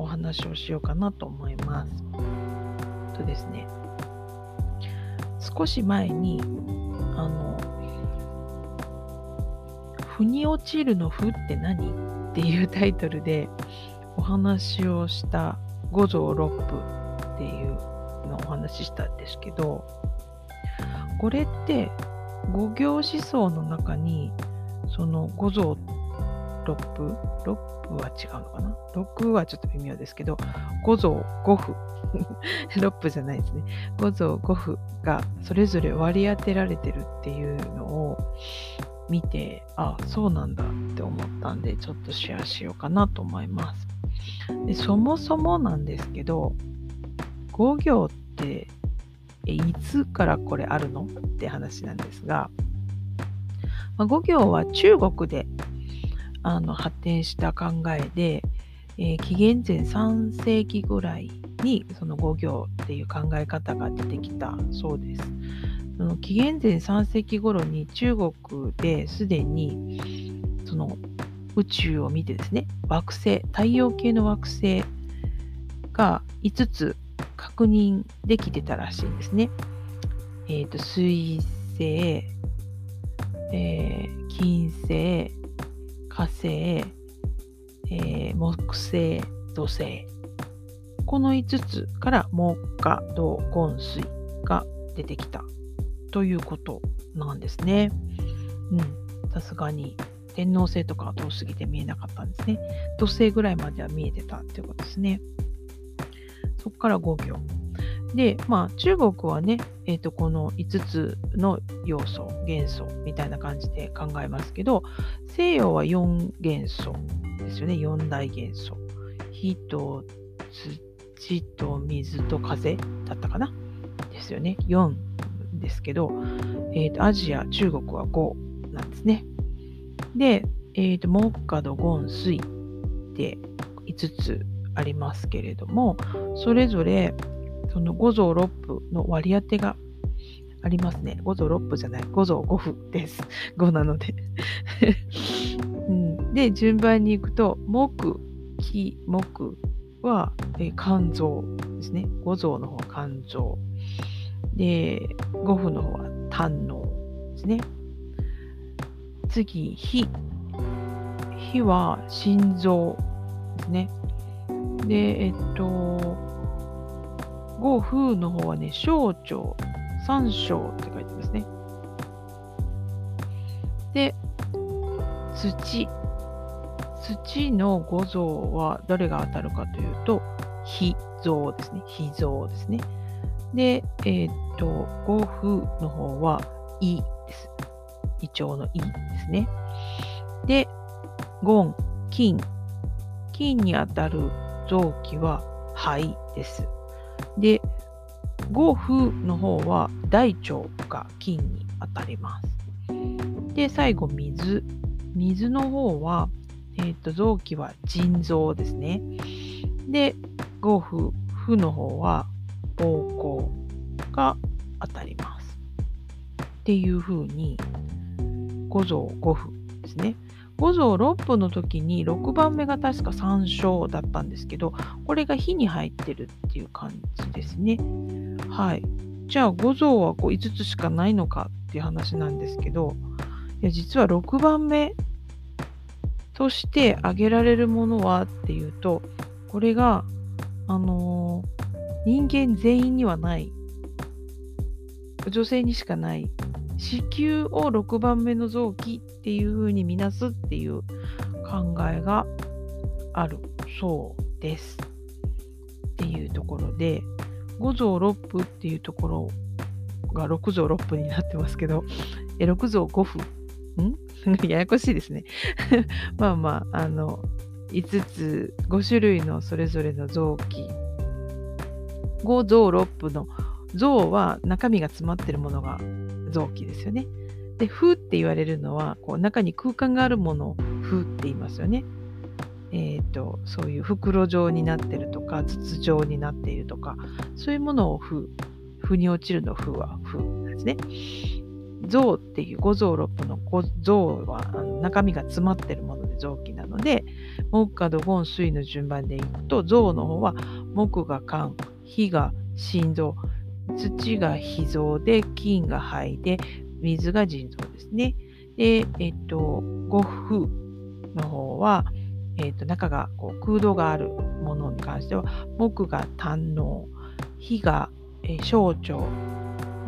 お話をしようかなと思います。とですね少し前にあの「腑に落ちるの腑って何?」っていうタイトルでお話をした五臓六腑っていうのをお話ししたんですけどこれって五行思想の中にその五臓6分、6分は違うのかな ?6 はちょっと微妙ですけど、5像5符、6分 じゃないですね。5像5符がそれぞれ割り当てられてるっていうのを見て、あ、そうなんだって思ったんで、ちょっとシェアしようかなと思います。でそもそもなんですけど、5行ってえいつからこれあるの？って話なんですが、ま、5行は中国であの発展した考えで、えー、紀元前3世紀ぐらいにその五行っていう考え方が出てきたそうです。その紀元前3世紀頃に中国ですでにその宇宙を見てですね惑星太陽系の惑星が5つ確認できてたらしいんですね。えっ、ー、と水星、えー、金星火星、えー、木星、土星。この5つから木火土金水が出てきたということなんですね。うん。さすがに天王星とかは遠すぎて見えなかったんですね。土星ぐらいまでは見えてたってことですね。そこから5行。で、まあ、中国はね、えー、とこの5つの要素、元素みたいな感じで考えますけど、西洋は4元素ですよね、4大元素。火と土と水と風だったかな？ですよね。4ですけど、えー、とアジア、中国は5なんですね。で、えー、と木火土金水で5つありますけれども、それぞれその五臓六腑の割り当てがありますね。五臓六腑じゃない、五臓五腑です。5なので うん。で、順番に行くと、木、木、木は、えー、肝臓ですね。五臓の方は肝臓。で、五腑の方は胆のですね。次、火。火は心臓ですね。で、えっと、五風の方はね、小腸、三章って書いてますね。で、土。土の五臓は誰が当たるかというと、脾臓ですね。脾臓ですね。で、えー、っと、五風の方は胃です。胃腸の胃ですね。で、ゴン、金。金に当たる臓器は肺です。で、五腑の方は大腸が金に当たります。で、最後、水。水の方は、えーと、臓器は腎臓ですね。で、五腑、腑の方は膀胱が当たります。っていう風に、五臓五腑ですね。五臓六腑の時に6番目が確か山椒だったんですけど、これが火に入ってるっていう感じですね。はい。じゃあ五臓はこう5つしかないのかっていう話なんですけど、いや実は6番目として挙げられるものはっていうと、これが、あのー、人間全員にはない、女性にしかない子宮を6番目の臓器っていう風に見なすっていう考えがあるそうです。っていうところで5臓6腑っていうところが6臓6腑になってますけどえ6臓5腑？ん？ややこしいですね。まあまあ、あの、5つ、5種類のそれぞれの臓器。5臓6腑の臓は中身が詰まってるものが臓器ですよね。で、風って言われるのは、こう中に空間があるものを風って言いますよね。えーと、そういう袋状になってるとか筒状になっているとかそういうものを風風に落ちるの風は風ですね。像っていう五臓六腑の像は中身が詰まってるもので臓器なので木火土金水の順番でいくと像の方は木が肝火が心臓土が脾臓で金が肺で水が腎臓ですね。で、えっと、五風の方はえーと、中がこう空洞があるものに関しては木が胆の火が、えー、小腸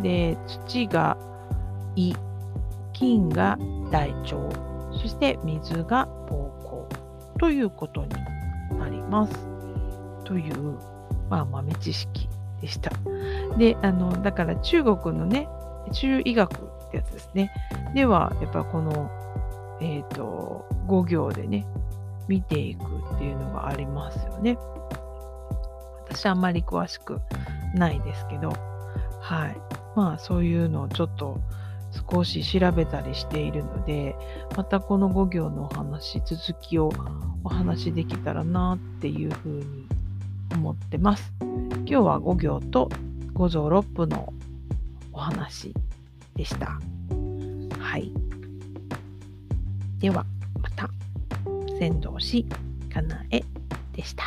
で土が胃金が大腸そして水が膀胱ということになります。という、まあ、豆知識でした。であのだから中国のね中医学ってやつですね。ではやっぱこのえっ、ー、と5行でね見ていくっていうのがありますよね。私あんまり詳しくないですけど、はい。まあそういうのをちょっと少し調べたりしているので、またこの5行のお話、続きをお話しできたらなっていうふうに思ってます。今日は5行と五臓六腑のお話でした。はい。では、また。先導しかなえでした。